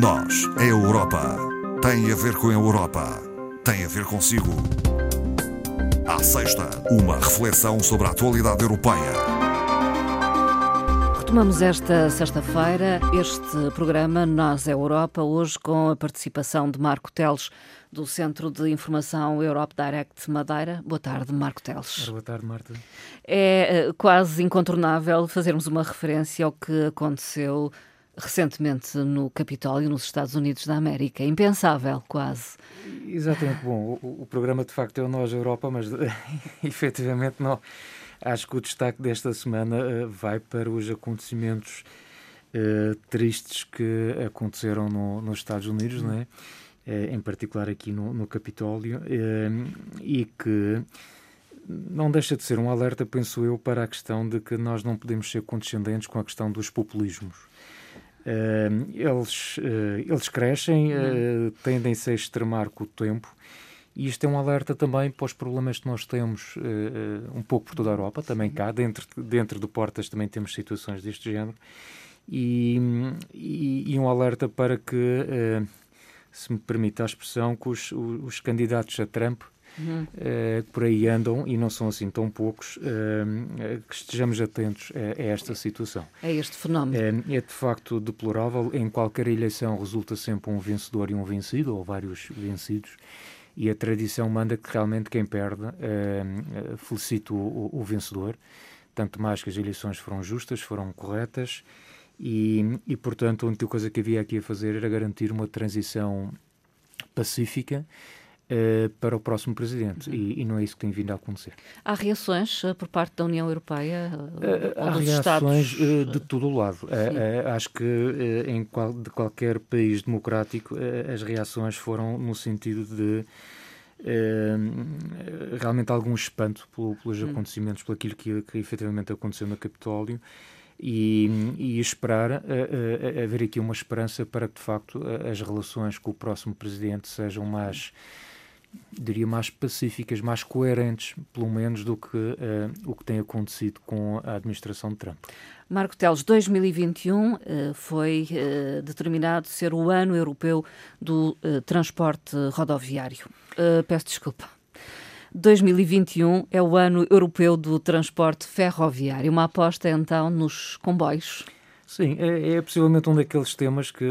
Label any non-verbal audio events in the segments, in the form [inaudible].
Nós, a Europa, tem a ver com a Europa, tem a ver consigo. À sexta, uma reflexão sobre a atualidade europeia. Retomamos esta sexta-feira este programa Nós, a Europa, hoje com a participação de Marco Teles, do Centro de Informação Europe Direct Madeira. Boa tarde, Marco Teles. Boa tarde, Marta. É eh, quase incontornável fazermos uma referência ao que aconteceu recentemente no Capitólio, nos Estados Unidos da América. Impensável, quase. Exatamente. Bom, o, o programa de facto é o Nós Europa, mas [laughs] efetivamente não. Acho que o destaque desta semana uh, vai para os acontecimentos uh, tristes que aconteceram no, nos Estados Unidos, não é? Uh, em particular aqui no, no Capitólio, e que não deixa de ser um alerta, penso eu, para a questão de que nós não podemos ser condescendentes com a questão dos populismos. Uh, eles, uh, eles crescem, uh, tendem-se a extremar com o tempo. E isto é um alerta também para os problemas que nós temos um pouco por toda a Europa, também cá, dentro, dentro de portas também temos situações deste género. E, e, e um alerta para que, se me permite a expressão, que os, os candidatos a Trump uhum. uh, por aí andam e não são assim tão poucos, uh, que estejamos atentos a, a, esta situação. É este fenómeno. É, é de facto deplorável. Em qualquer eleição resulta sempre um vencedor e um vencido, ou vários vencidos e a tradição manda que realmente quem perde uh, felicite o, o, vencedor, tanto mais que as eleições foram justas, foram corretas e, e, portanto, a única coisa que havia aqui a fazer era garantir uma transição pacífica uh, para o próximo presidente. Uhum. E, e, não é isso que tem vindo a acontecer. Há reações uh, por parte da União Europeia? Uh, há reações de todo o lado. acho que em qual, de qualquer país democrático as reações foram no sentido de realmente algum espanto pelo, pelos hum. acontecimentos, por aquilo que, que efetivamente aconteceu no Capitólio. E, e, esperar haver aqui uma esperança para que de facto as relações com o próximo presidente sejam mais diria, mais pacíficas, mais coerentes, pelo menos, do que uh, o que tem acontecido com a administração de Trump. Marco Teles, 2021 uh, foi uh, determinado ser o ano europeu do transporte rodoviário. peço desculpa. 2021 é o ano europeu do transporte ferroviário. Uma aposta então nos comboios. Sim, é, é, possivelmente um daqueles temas que,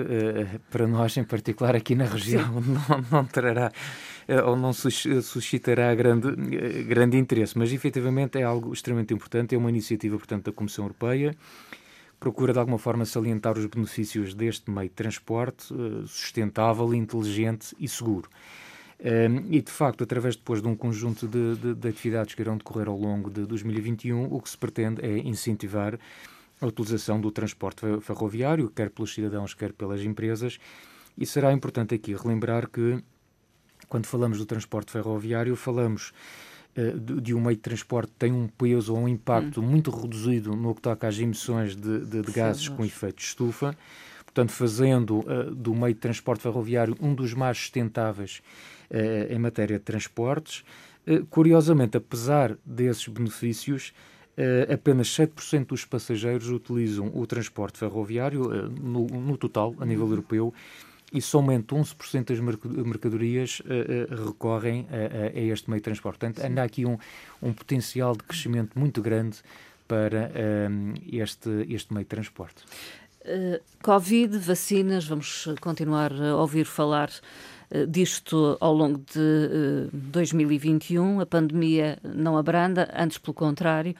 para nós em particular aqui na região, [laughs] não, não trará eh, ou não suscitará grande, eh, grande interesse, mas efetivamente é algo extremamente importante, é uma iniciativa, portanto, da Comissão Europeia, procura de alguma forma salientar os benefícios deste meio de transporte eh, sustentável, inteligente e seguro. e, de facto, através depois de um conjunto de, de, de, atividades que irão decorrer ao longo de 2021, o que se pretende é incentivar a utilização do transporte ferroviário, quer pelos cidadãos, quer pelas empresas, e será importante aqui relembrar que quando falamos do transporte ferroviário, falamos uh, de, um meio de transporte que tem um peso ou um impacto hum. muito reduzido no que toca às emissões de, de, de gases com efeito de estufa, portanto, fazendo uh, do meio de transporte ferroviário um dos mais sustentáveis uh, em matéria de transportes. curiosamente, apesar desses benefícios, apenas 7% dos passageiros utilizam o transporte ferroviário no, no total, a nível uhum. europeu, e somente 11% das mercadorias uh, uh, recorrem a, a, este meio de transporte. Portanto, anda aqui um, um potencial de crescimento muito grande para uh, este, este meio de transporte. Covid, vacinas, vamos continuar a ouvir falar disto ao longo de 2021. A pandemia não abranda, antes pelo contrário,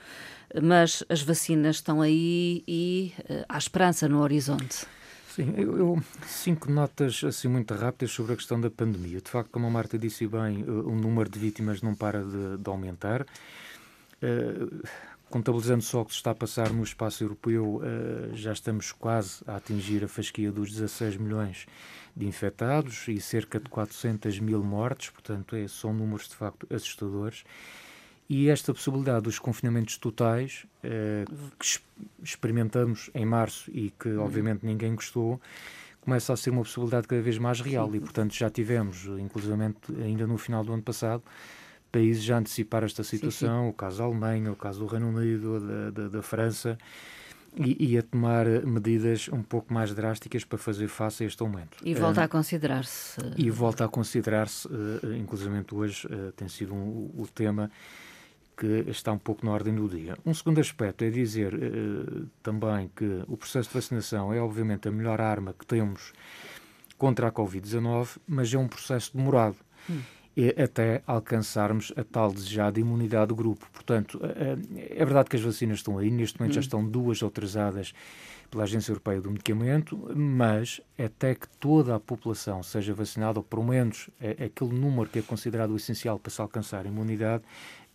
mas as vacinas estão aí e há esperança no horizonte. Sim, eu, eu, cinco notas assim muito rápidas sobre a questão da pandemia. De facto, como a Marta disse bem, eh, o número de vítimas não para de, de aumentar. Uh, contabilizando só o que se está a passar no espaço europeu, uh, já estamos quase a atingir a fasquia dos 16 milhões de infectados e cerca de 400 mil mortes, portanto, é, são números de facto assustadores. E esta possibilidade dos confinamentos totais, eh, que experimentamos em março e que uhum. obviamente ninguém gostou, começa a ser uma possibilidade cada vez mais real. E, portanto, já tivemos, inclusivamente ainda no final do ano passado, países já antecipar esta situação, sim, sim. o caso da Alemanha, o caso do Reino Unido, da, da, da França. e, e, a tomar medidas um pouco mais drásticas para fazer face a este aumento. E volta uh, a considerar-se. E volta a considerar-se, uh, inclusive hoje uh, tem sido um, o tema que está um pouco na ordem do dia. Um segundo aspecto é dizer uh, também que o processo de vacinação é obviamente a melhor arma que temos contra a Covid-19, mas é um processo demorado. Hum. até alcançarmos a tal desejada imunidade do grupo. Portanto, uh, é verdade que as vacinas estão aí, neste momento hum. já estão duas autorizadas pela Agência Europeia do Medicamento, mas até que toda a população seja vacinada, ou pelo menos é, aquele número que é considerado essencial para se alcançar a imunidade,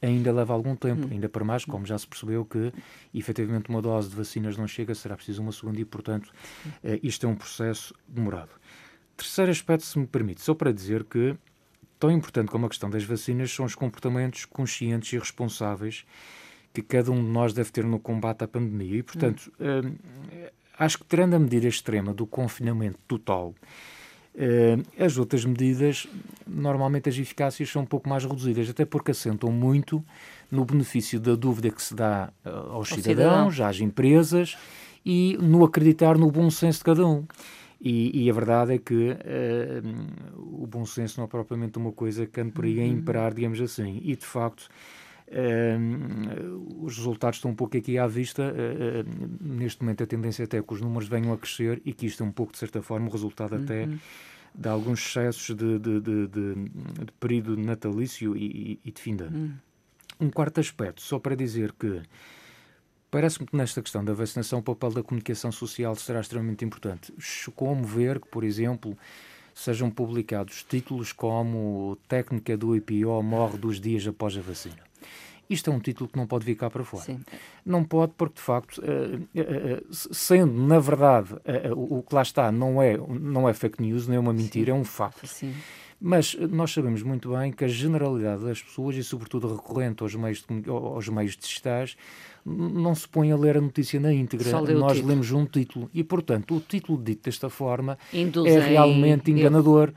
ainda leva algum tempo, hum. ainda para mais, como já se percebeu que efetivamente uma dose de vacinas não chega, será preciso uma segunda e, portanto, eh, isto é um processo demorado. Terceiro aspecto, se me permite, só para dizer que tão importante como a questão das vacinas são os comportamentos conscientes e responsáveis que cada um de nós deve ter no combate à pandemia. E, portanto, hum. eh, acho que, tirando a medida extrema do confinamento total, Uh, as outras medidas, normalmente as eficácias são um pouco mais reduzidas, até porque assentam muito no benefício da dúvida que se dá uh, aos cidadãos, cidadão. às empresas e no acreditar no bom senso de cada um. E, e a verdade é que uh, o bom senso não é propriamente uma coisa que anda por aí a imperar, digamos assim. E de facto, Uh, os resultados estão um pouco aqui à vista. Uh, neste momento, a tendência até é que os números venham a crescer e que isto é um pouco, de certa forma, o resultado uhum. até de alguns excessos de, de, de, de, de período natalício e, e, de fim de ano. Uhum. Um quarto aspecto, só para dizer que parece-me que nesta questão da vacinação o papel da comunicação social será extremamente importante. Chocou-me ver que, por exemplo, sejam publicados títulos como Técnica do IPO morre dos dias após a vacina. Isto é um título que não pode vir cá para fora. Sim. Não pode, porque de facto, uh, uh, sendo na verdade o que lá está não é, não é fake news, nem é uma mentira, Sim. é um facto. Sim. Mas nós sabemos muito bem que a generalidade das pessoas, e sobretudo recorrente aos meios, de, aos meios digitais, não se põe a ler a notícia na íntegra. Nós lemos um título. E, portanto, o título dito desta forma Induzem é realmente enganador. Eu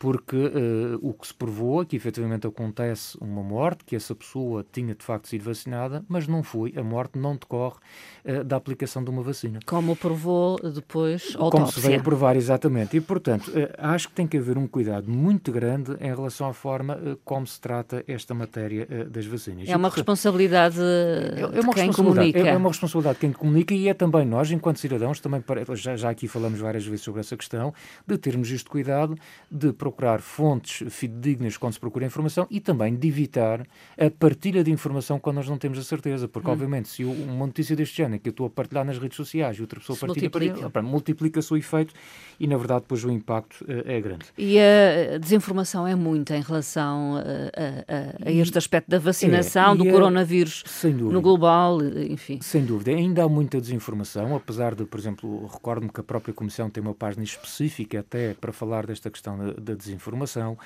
porque uh, o que se provou é que efetivamente acontece uma morte, que essa pessoa tinha de facto sido vacinada, mas não foi, a morte não decorre uh, da aplicação de uma vacina. Como provou depois a autópsia. Como se veio a provar, exatamente. E, portanto, uh, acho que tem que haver um cuidado muito grande em relação à forma como se trata esta matéria das vacinas. É uma responsabilidade é, é uma quem comunica. É, é, uma responsabilidade de quem comunica e é também nós, enquanto cidadãos, também já, já aqui falamos várias vezes sobre essa questão, de termos este cuidado de procurar fontes fidedignas quando se procura informação e também de evitar a partilha de informação quando nós não temos a certeza, porque hum. obviamente se uma notícia deste género que eu estou a partilhar nas redes sociais e outra pessoa se partilha, multiplica. multiplica-se o efeito e na verdade depois o impacto uh, é grande. E a desinformação é muita em relação a, a, a este aspecto da vacinação, é, do coronavírus no global, enfim. Sem dúvida, ainda há muita desinformação, apesar de, por exemplo, recordo-me que a própria Comissão tem uma página específica até para falar desta questão da, da desinformação,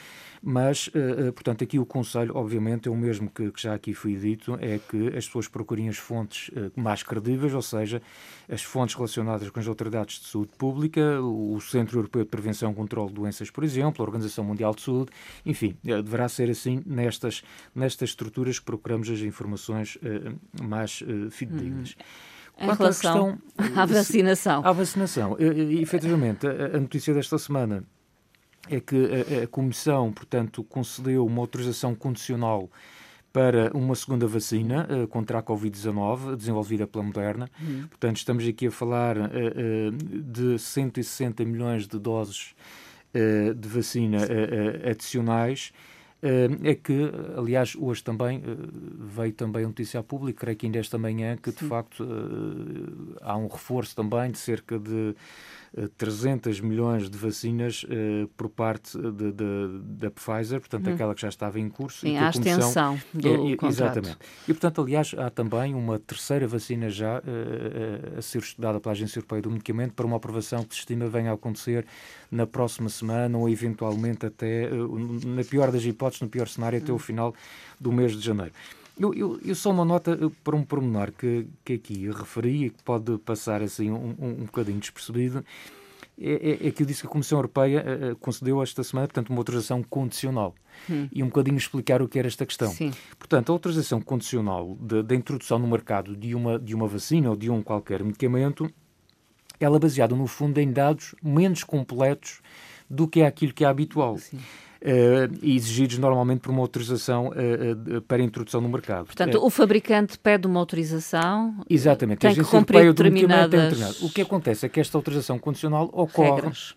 mas, uh, portanto, aqui o conselho, obviamente, é o mesmo que, que, já aqui foi dito, é que as pessoas procurem as fontes uh, mais credíveis, ou seja, as fontes relacionadas com as autoridades de saúde pública, o Centro Europeu de Prevenção e Controlo de Doenças, por exemplo, a Organização Mundial de Saúde, enfim, deverá ser assim nestas, nestas estruturas que procuramos as informações mais fidedignas. Uhum. Em relação à, questão, à vacinação. À vacinação. E, efetivamente, a notícia desta semana é que a, a Comissão, portanto, concedeu uma autorização condicional para uma segunda vacina uh, contra a Covid-19, desenvolvida pela Moderna. Uhum. Portanto, estamos aqui a falar uh, uh, de 160 milhões de doses de vacina adicionais. É que, aliás, hoje também veio também a notícia pública, creio que ainda esta manhã, que Sim. de facto há um reforço também de cerca de 300 milhões de vacinas uh, por parte de, de, da Pfizer, portanto, hum. aquela que já estava em curso. Sim, e a extensão do é, contrato. Exatamente. E, portanto, aliás, há também uma terceira vacina já uh, a ser estudada pela Agência Europeia do Medicamento para uma aprovação que se estima venha a acontecer na próxima semana ou eventualmente até, na pior das hipóteses, no pior cenário, até o final do mês de janeiro. Eu, eu, eu só uma nota para um pormenor que, que aqui referi e que pode passar assim um, um, um bocadinho despercebido. é, é, é que eu disse que a Comissão Europeia uh, concedeu esta semana, portanto, uma autorização condicional. Hum. E um bocadinho explicar o que era esta questão. Sim. Portanto, a autorização condicional da introdução no mercado de uma, de uma vacina ou de um qualquer medicamento, ela é baseada, no fundo, em dados menos completos do que é aquilo que é habitual. Sim uh, exigidos normalmente por uma autorização uh, uh, para introdução no mercado. Portanto, o fabricante pede uma autorização, Exatamente, tem que cumprir determinadas... O que acontece é que esta autorização condicional ocorre... Regras.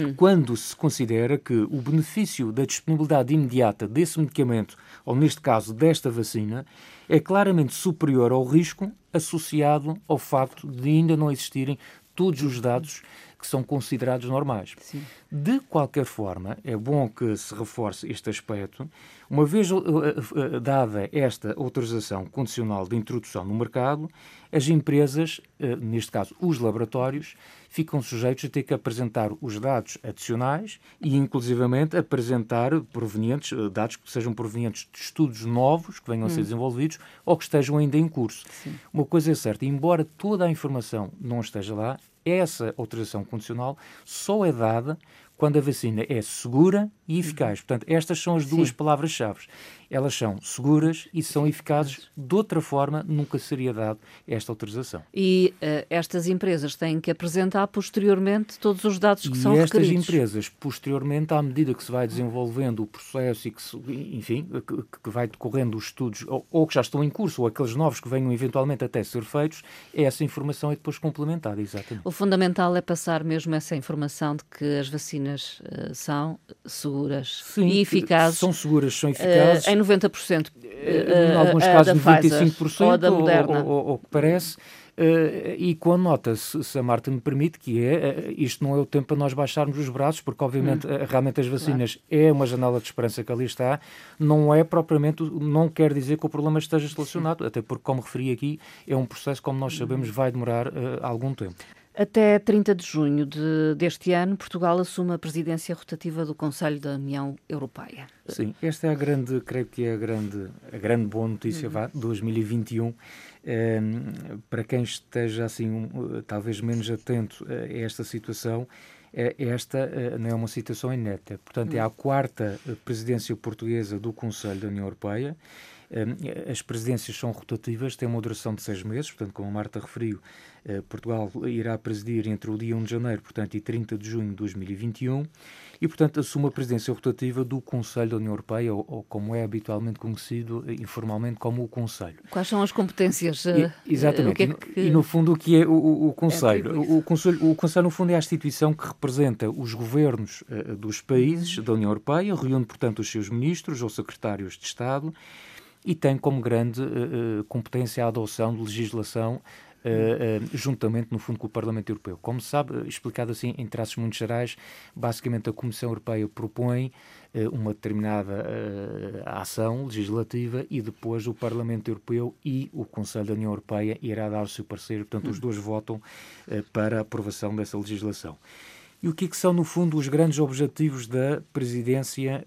Hum. Quando se considera que o benefício da disponibilidade imediata desse medicamento, ou neste caso desta vacina, é claramente superior ao risco associado ao facto de ainda não existirem todos os dados que são considerados normais. Sim. De qualquer forma, é bom que se reforce este aspecto. Uma vez uh, uh, dada esta autorização condicional de introdução no mercado, as empresas, neste caso os laboratórios, ficam sujeitos a ter que apresentar os dados adicionais e, inclusivamente, apresentar provenientes, dados que sejam provenientes de estudos novos que venham hum. a ser hum. desenvolvidos ou que estejam ainda em curso. Sim. Uma coisa é certa, embora toda a informação não esteja lá, essa autorização condicional só é dada quando a vacina é segura e eficaz. Uhum. Portanto, estas são as duas palavras-chave elas são seguras e são eficazes. De outra forma, nunca seria dado esta autorização. E uh, estas empresas têm que apresentar posteriormente todos os dados que e são estas requeridos. estas empresas, posteriormente, à medida que se vai desenvolvendo o processo e que, se, enfim, que, que, vai decorrendo os estudos, ou, ou, que já estão em curso, ou aqueles novos que venham eventualmente até ser feitos, essa informação é depois complementada, exatamente. O fundamental é passar mesmo essa informação de que as vacinas uh, são seguras Sim, e eficazes. São seguras, são eficazes. Uh, 90%. Em alguns casos, 95%, ou Moderna. Ou, que parece. Uh, e com a nota, se, se, a Marta me permite, que é, uh, isto não é o tempo para nós baixarmos os braços, porque obviamente hum. uh, realmente as vacinas claro. é uma janela de esperança que ali está, não é propriamente, não quer dizer que o problema esteja solucionado, até porque, como referi aqui, é um processo, como nós sabemos, uhum. vai demorar algum tempo. Até 30 de junho de, deste ano, Portugal assume a presidência rotativa do Conselho da União Europeia. Sim, esta é a grande, creio que é a grande, a grande boa notícia, uhum. vá, 2021. Um, ehm, para quem esteja assim, um, talvez menos atento a esta situação, é, esta uh, não é uma situação inédita. Portanto, é a uhum. quarta presidência portuguesa do Conselho da União Europeia. Um, as presidências são rotativas, têm uma duração de seis meses, portanto, como a Marta referiu, uh, Portugal irá presidir entre o dia 1 de janeiro, portanto, e 30 de junho de 2021 e, portanto, assume a presidência rotativa do Conselho da União Europeia, ou, ou como é habitualmente conhecido eh, informalmente como o Conselho. Quais são as competências? E, eh, exatamente. É que... e, no fundo, o que é o, o, o Conselho? É o, o, Conselho? O Conselho, no fundo, é a instituição que representa os governos uh, dos países da União Europeia, reúne, portanto, os seus ministros ou secretários de Estado e tem como grande uh, competência a adoção de legislação Uh, uh, juntamente, no fundo, com o Parlamento Europeu. Como se sabe, explicado assim em traços muito gerais, basicamente a Comissão Europeia propõe uh, uma determinada ação legislativa e depois o Parlamento Europeu e o Conselho da União Europeia irá dar o seu parecer, portanto, hum. os dois votam para a aprovação dessa legislação. E o que, é que, são, no fundo, os grandes objetivos da presidência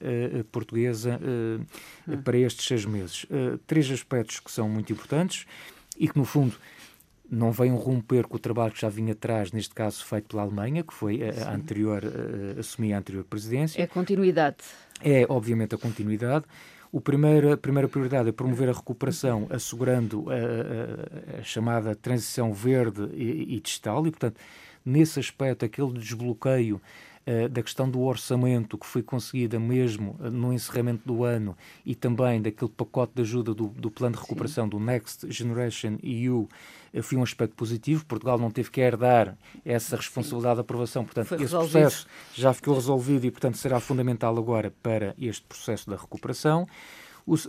portuguesa hum. para estes seis meses? três aspectos que são muito importantes e que, no fundo, não venham romper com o trabalho que já vinha atrás, neste caso feito pela Alemanha, que foi a, a anterior, a, assumir a anterior presidência. É a continuidade. É, obviamente, a continuidade. O primeiro, a primeira prioridade é promover a recuperação, assegurando a, a, a chamada transição verde e, e, digital, e, portanto, nesse aspecto, aquele desbloqueio uh, da questão do orçamento que foi conseguida mesmo uh, no encerramento do ano e também daquele pacote de ajuda do, do plano de recuperação Sim. do Next Generation EU, foi um aspecto positivo. Portugal não teve que herdar essa responsabilidade de aprovação, portanto, foi esse resolvido. processo já ficou resolvido e, portanto, será fundamental agora para este processo da recuperação.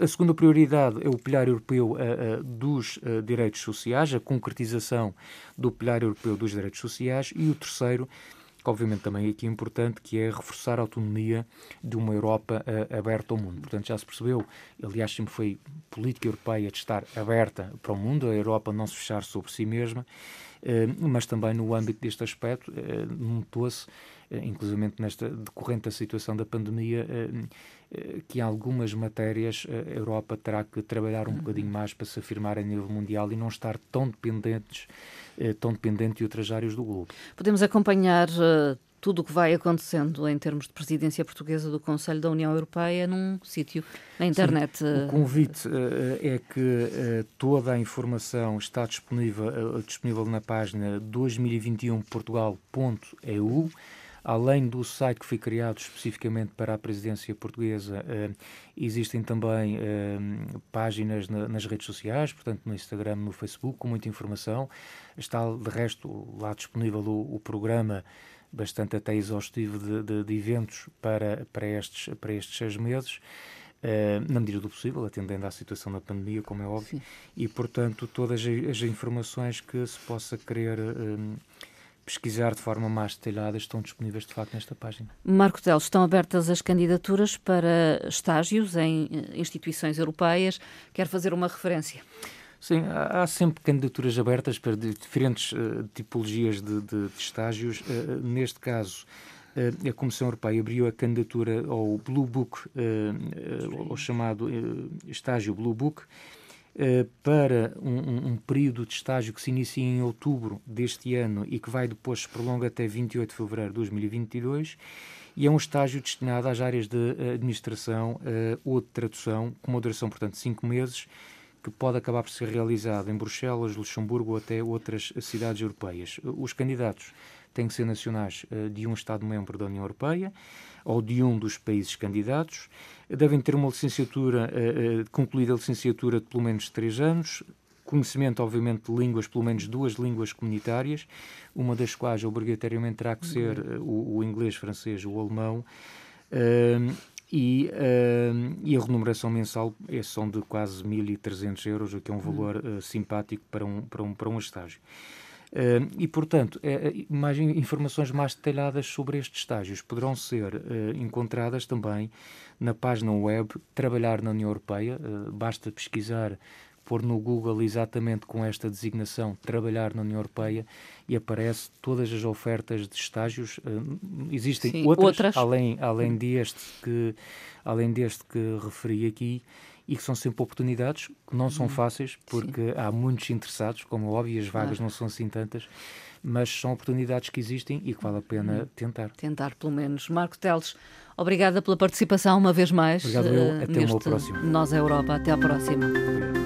A segunda prioridade é o pilar europeu uh, uh, dos uh, direitos sociais, a concretização do pilar europeu dos direitos sociais, e o terceiro obviamente também aqui é importante, que é reforçar a autonomia de uma Europa uh, aberta ao mundo. Portanto, já se percebeu, aliás, sempre foi política europeia de estar aberta para o mundo, a Europa não se fechar sobre si mesma, mas também no âmbito deste aspecto, notou-se, inclusive nesta decorrente da situação da pandemia, que em algumas matérias a Europa terá que trabalhar um uhum. bocadinho mais para se afirmar a nível mundial e não estar tão dependentes, tão dependente de outras áreas do globo. Podemos acompanhar tudo o que vai acontecendo em termos de presidência portuguesa do Conselho da União Europeia num sítio na internet. Sim, o convite uh, é que uh, toda a informação está disponível, uh, disponível na página 2021portugal.eu. Além do site que foi criado especificamente para a presidência portuguesa, existem também páginas nas redes sociais, portanto no Instagram, no Facebook, com muita informação. Está de resto lá disponível o, o programa bastante até exaustivo de, de, de eventos para, para, estes, para estes seis meses. Uh, na medida do possível, atendendo à situação da pandemia, como é óbvio, Sim. e portanto todas as, informações que se possa querer um, eh, pesquisar de forma mais detalhada estão disponíveis de facto nesta página. Marco Teles, estão abertas as candidaturas para estágios em instituições europeias. Quer fazer uma referência? Sim, há sempre candidaturas abertas para diferentes uh, tipologias de, de, de estágios. Uh, neste caso, uh, a Comissão Europeia abriu a candidatura ao Blue Book, ao chamado estágio Blue Book, para um, um, período de estágio que se inicia em outubro deste ano e que vai depois se prolonga até 28 de fevereiro de 2022 e é um estágio destinado às áreas de administração ou de tradução, com uma duração, portanto, de 5 meses, que pode acabar por ser realizado em Bruxelas, Luxemburgo ou até outras cidades europeias. Os candidatos têm que ser nacionais eh, de um Estado-membro da União Europeia ou de um dos países candidatos. Devem ter uma licenciatura, eh, eh, concluída a licenciatura de pelo menos três anos, conhecimento, obviamente, de línguas, pelo menos duas línguas comunitárias, uma das quais obrigatoriamente terá que ser o, o inglês, francês ou alemão. E, uh, e, a remuneração mensal é são de quase 1.300 euros, o que é um valor uh, simpático para um, para um, para um estágio. Uh, e, portanto, é, é, mais informações mais detalhadas sobre estes estágios poderão ser encontradas também na página web Trabalhar na União Europeia. basta pesquisar pôr no Google exatamente com esta designação trabalhar na União Europeia e aparece todas as ofertas de estágios. Existem Sim, outras, outras, além, além, deste que, além deste que referi aqui e que são sempre oportunidades que não são uhum. fáceis porque Sim. há muitos interessados, como é óbvio, as vagas claro. não são assim tantas, mas são oportunidades que existem e que vale a pena uhum. tentar. Tentar, pelo menos. Marco Teles, obrigada pela participação uma vez mais. Obrigado, eu. Eh, Até uma próxima. Nós, a Europa. Até à próxima.